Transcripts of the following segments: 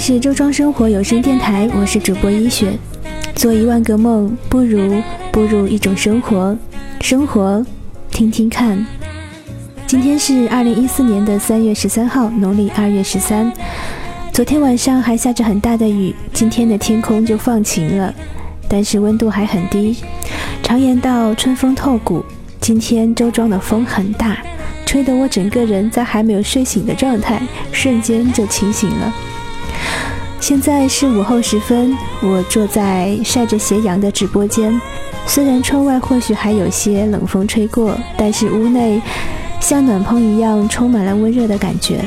是周庄生活有声电台，我是主播一雪。做一万个梦，不如步入一种生活。生活，听听看。今天是二零一四年的三月十三号，农历二月十三。昨天晚上还下着很大的雨，今天的天空就放晴了，但是温度还很低。常言道春风透骨，今天周庄的风很大，吹得我整个人在还没有睡醒的状态，瞬间就清醒了。现在是午后时分，我坐在晒着斜阳的直播间。虽然窗外或许还有些冷风吹过，但是屋内像暖棚一样充满了温热的感觉。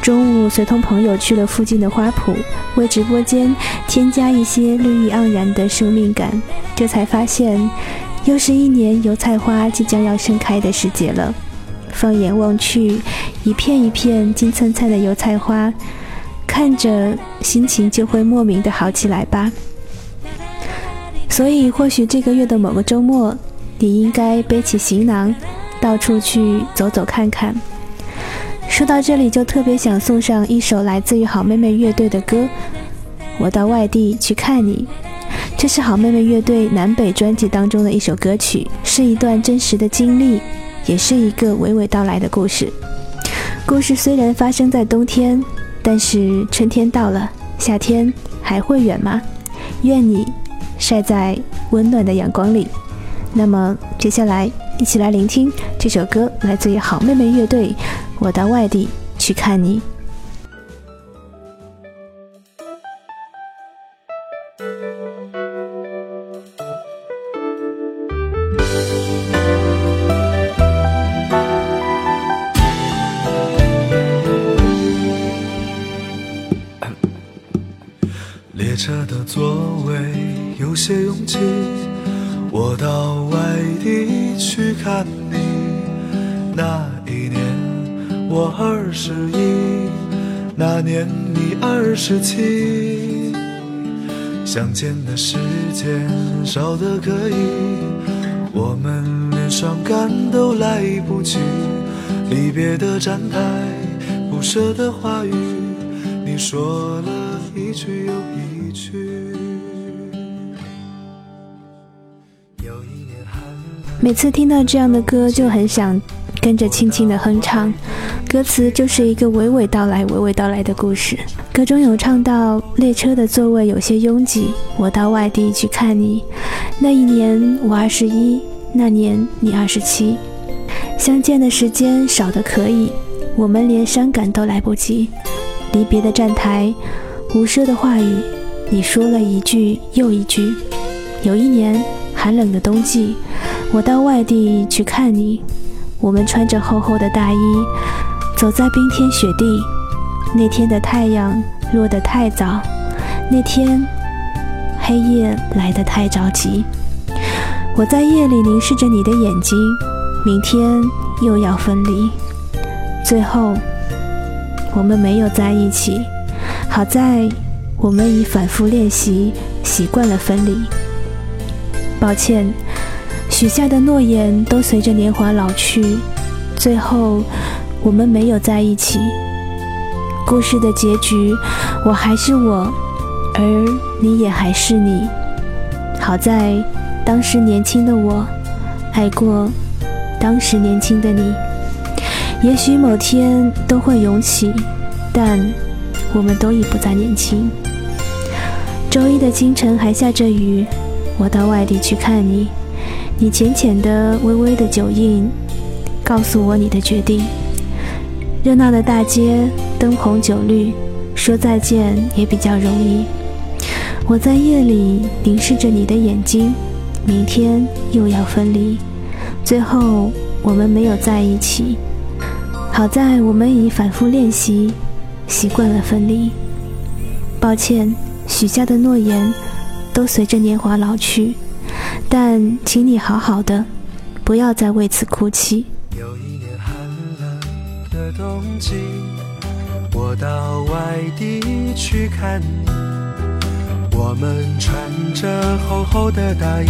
中午随同朋友去了附近的花圃，为直播间添加一些绿意盎然的生命感。这才发现，又是一年油菜花即将要盛开的时节了。放眼望去，一片一片金灿灿的油菜花。看着心情就会莫名的好起来吧。所以或许这个月的某个周末，你应该背起行囊，到处去走走看看。说到这里，就特别想送上一首来自于好妹妹乐队的歌，《我到外地去看你》。这是好妹妹乐队南北专辑当中的一首歌曲，是一段真实的经历，也是一个娓娓道来的故事。故事虽然发生在冬天。但是春天到了，夏天还会远吗？愿你晒在温暖的阳光里。那么接下来一起来聆听这首歌，来自于好妹妹乐队。我到外地去看你。座位有些拥挤，我到外地去看你。那一年我二十一，那年你二十七。相见的时间少得可以，我们连伤感都来不及。离别的站台，不舍的话语，你说了一句又一。去每次听到这样的歌，就很想跟着轻轻的哼唱。歌词就是一个娓娓道来、娓娓道来的故事。歌中有唱到列车的座位有些拥挤，我到外地去看你。那一年我二十一，那年你二十七。相见的时间少得可以，我们连伤感都来不及。离别的站台，无声的话语，你说了一句又一句。有一年寒冷的冬季。我到外地去看你，我们穿着厚厚的大衣，走在冰天雪地。那天的太阳落得太早，那天黑夜来得太着急。我在夜里凝视着你的眼睛，明天又要分离。最后，我们没有在一起。好在我们已反复练习，习惯了分离。抱歉。许下的诺言都随着年华老去，最后我们没有在一起。故事的结局，我还是我，而你也还是你。好在当时年轻的我，爱过当时年轻的你。也许某天都会涌起，但我们都已不再年轻。周一的清晨还下着雨，我到外地去看你。你浅浅的、微微的酒印，告诉我你的决定。热闹的大街，灯红酒绿，说再见也比较容易。我在夜里凝视着你的眼睛，明天又要分离，最后我们没有在一起。好在我们已反复练习，习惯了分离。抱歉，许下的诺言都随着年华老去。但请你好好的，不要再为此哭泣。有一年寒冷的冬季，我到外地去看你。我们穿着厚厚的大衣，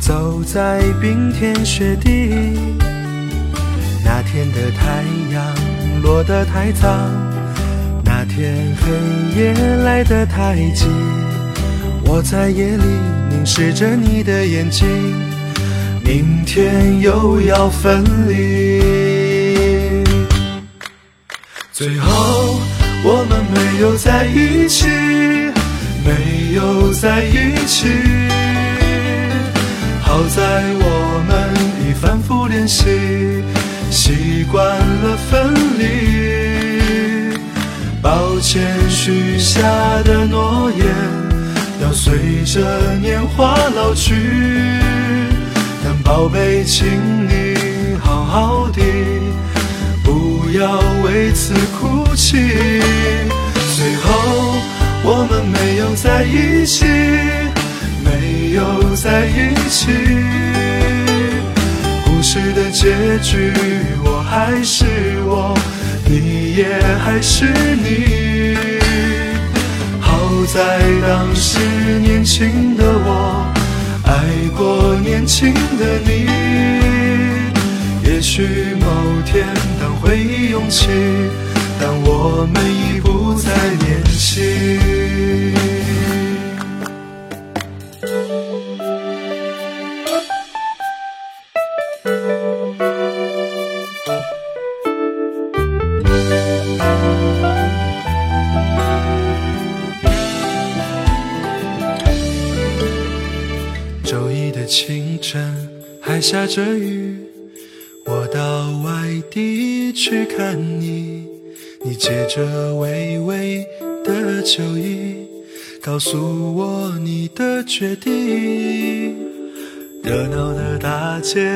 走在冰天雪地。那天的太阳落得太早，天黑夜来得太急，我在夜里凝视着你的眼睛，明天又要分离。最后我们没有在一起，没有在一起。好在我们已反复练习，习惯了分离。抱歉许下的诺言，要随着年华老去。但宝贝，请你好好的，不要为此哭泣。最后我们没有在一起，没有在一起。故事的结局，我还是我，你也还是你。好在当时年轻的我，爱过年轻的你。也许某天当回忆涌起，当我们已不再年轻。周一的清晨还下着雨，我到外地去看你。你借着微微的酒意，告诉我你的决定。热闹的大街，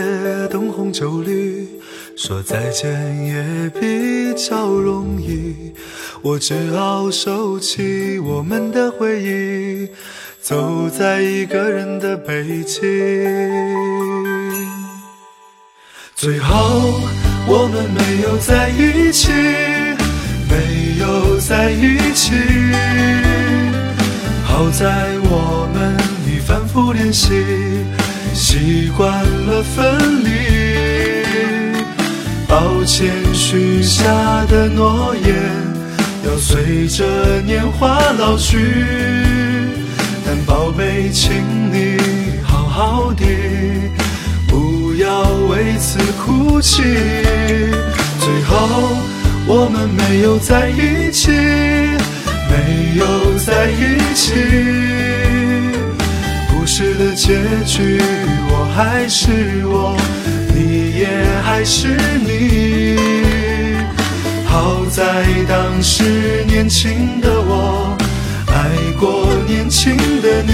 灯红酒绿，说再见也比较容易。我只好收起我们的回忆，走在一个人的北京。最后我们没有在一起，没有在一起。好在我们已反复练习，习惯了分离。抱歉许下的诺言，要随着年华老去。但宝贝，请你好好的，不要为此哭泣。最后我们没有在一起，没有在一起。故事的结局，我还是我，也还是你。好在当时年轻的我，爱过年轻的你。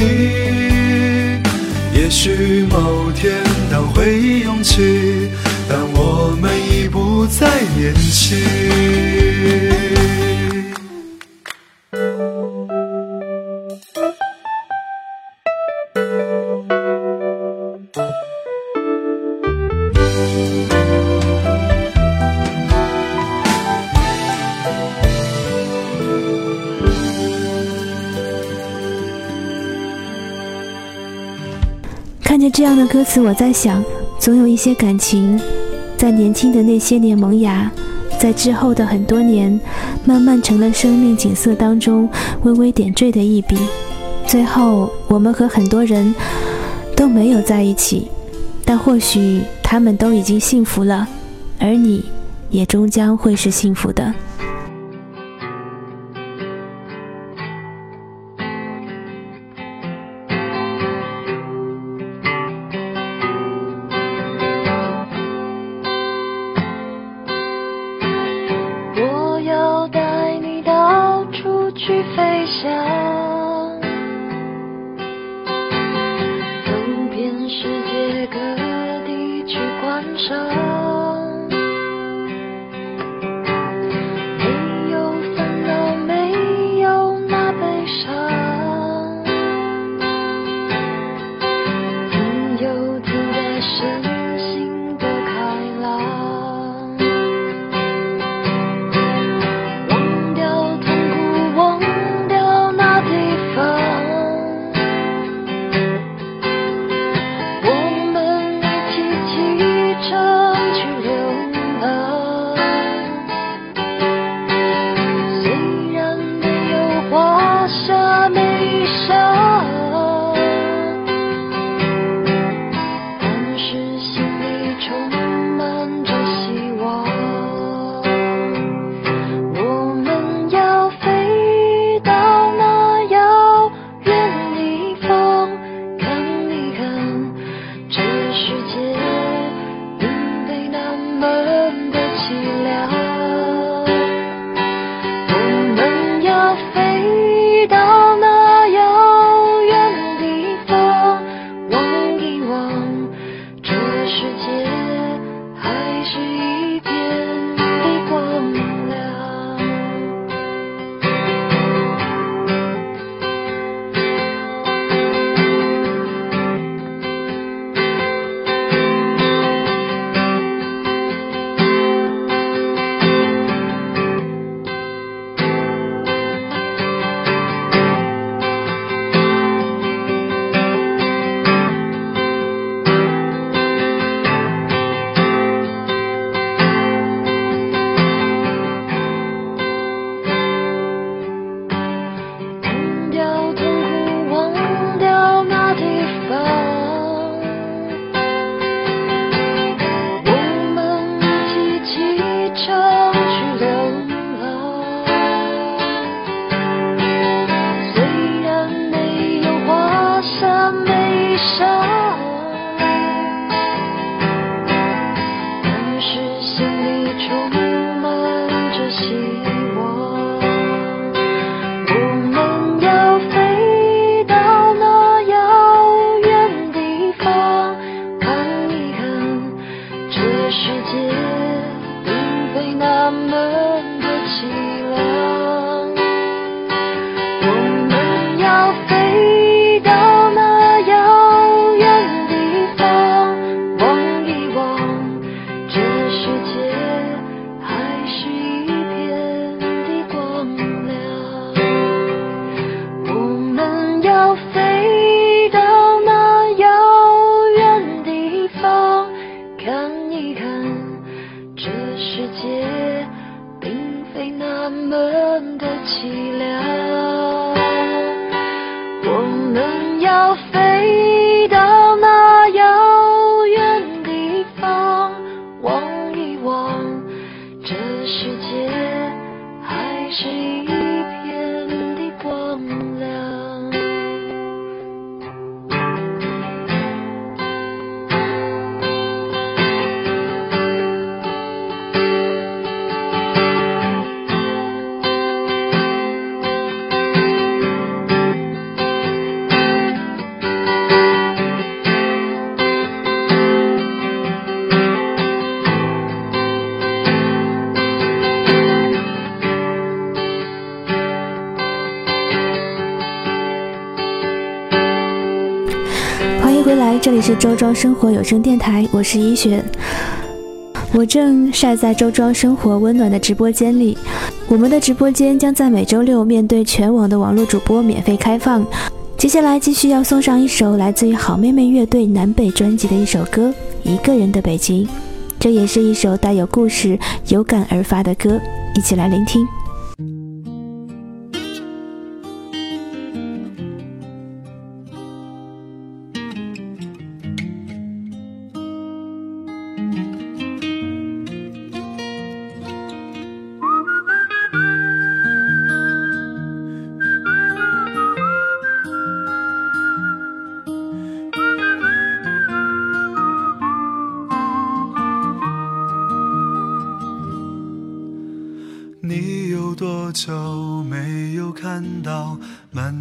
也许某天当回忆涌起，但我们已不再年轻。这样的歌词，我在想，总有一些感情，在年轻的那些年萌芽，在之后的很多年，慢慢成了生命景色当中微微点缀的一笔。最后，我们和很多人都没有在一起，但或许他们都已经幸福了，而你也终将会是幸福的。你看这世界并非那么的凄凉。这里是周庄生活有声电台，我是一雪。我正晒在周庄生活温暖的直播间里，我们的直播间将在每周六面对全网的网络主播免费开放。接下来继续要送上一首来自于好妹妹乐队南北专辑的一首歌《一个人的北京》，这也是一首带有故事、有感而发的歌，一起来聆听。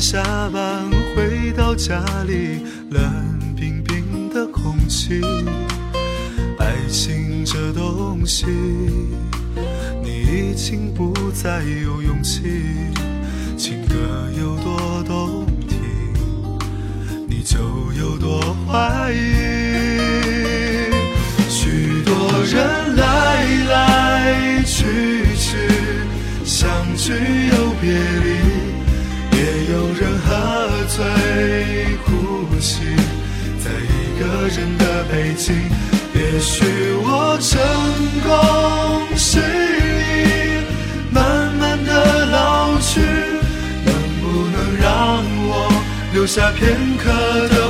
下班回到家里，冷冰冰的空气。爱情这东西，你已经不再有勇气。情歌有多动听，你就有多怀疑。许多人来来去去，相聚喝醉哭泣，在一个人的北京。也许我成功失意，慢慢的老去，能不能让我留下片刻的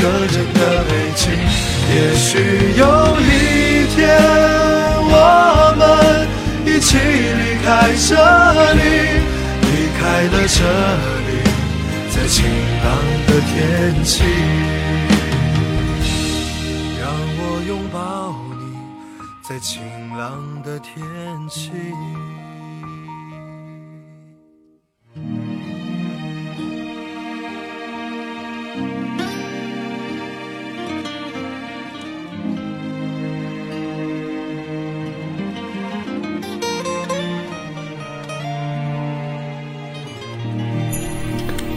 个人的北京。也许有一天，我们一起离开这里，离开了这里，在晴朗的天气，让我拥抱你，在晴朗的天气。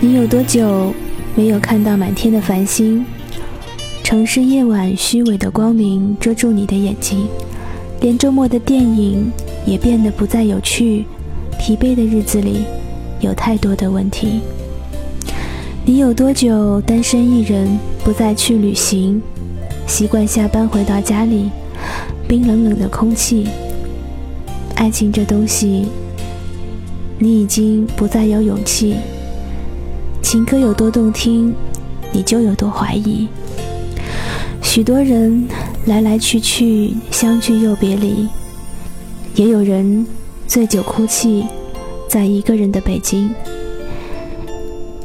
你有多久没有看到满天的繁星？城市夜晚虚伪的光明遮住你的眼睛，连周末的电影也变得不再有趣。疲惫的日子里，有太多的问题。你有多久单身一人，不再去旅行？习惯下班回到家里，冰冷冷的空气。爱情这东西，你已经不再有勇气。情歌有多动听，你就有多怀疑。许多人来来去去，相聚又别离，也有人醉酒哭泣，在一个人的北京。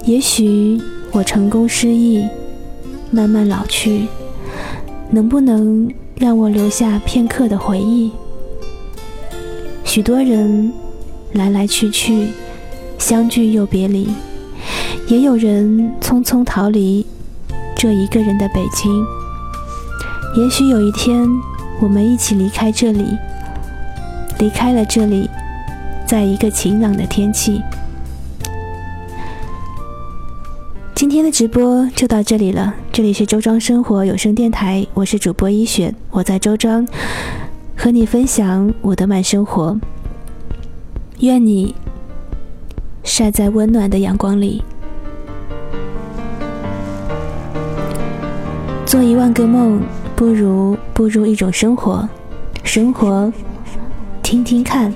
也许我成功失意，慢慢老去，能不能让我留下片刻的回忆？许多人来来去去，相聚又别离。也有人匆匆逃离这一个人的北京。也许有一天，我们一起离开这里，离开了这里，在一个晴朗的天气。今天的直播就到这里了，这里是周庄生活有声电台，我是主播一雪，我在周庄和你分享我的慢生活。愿你晒在温暖的阳光里。做一万个梦，不如步入一种生活。生活，听听看。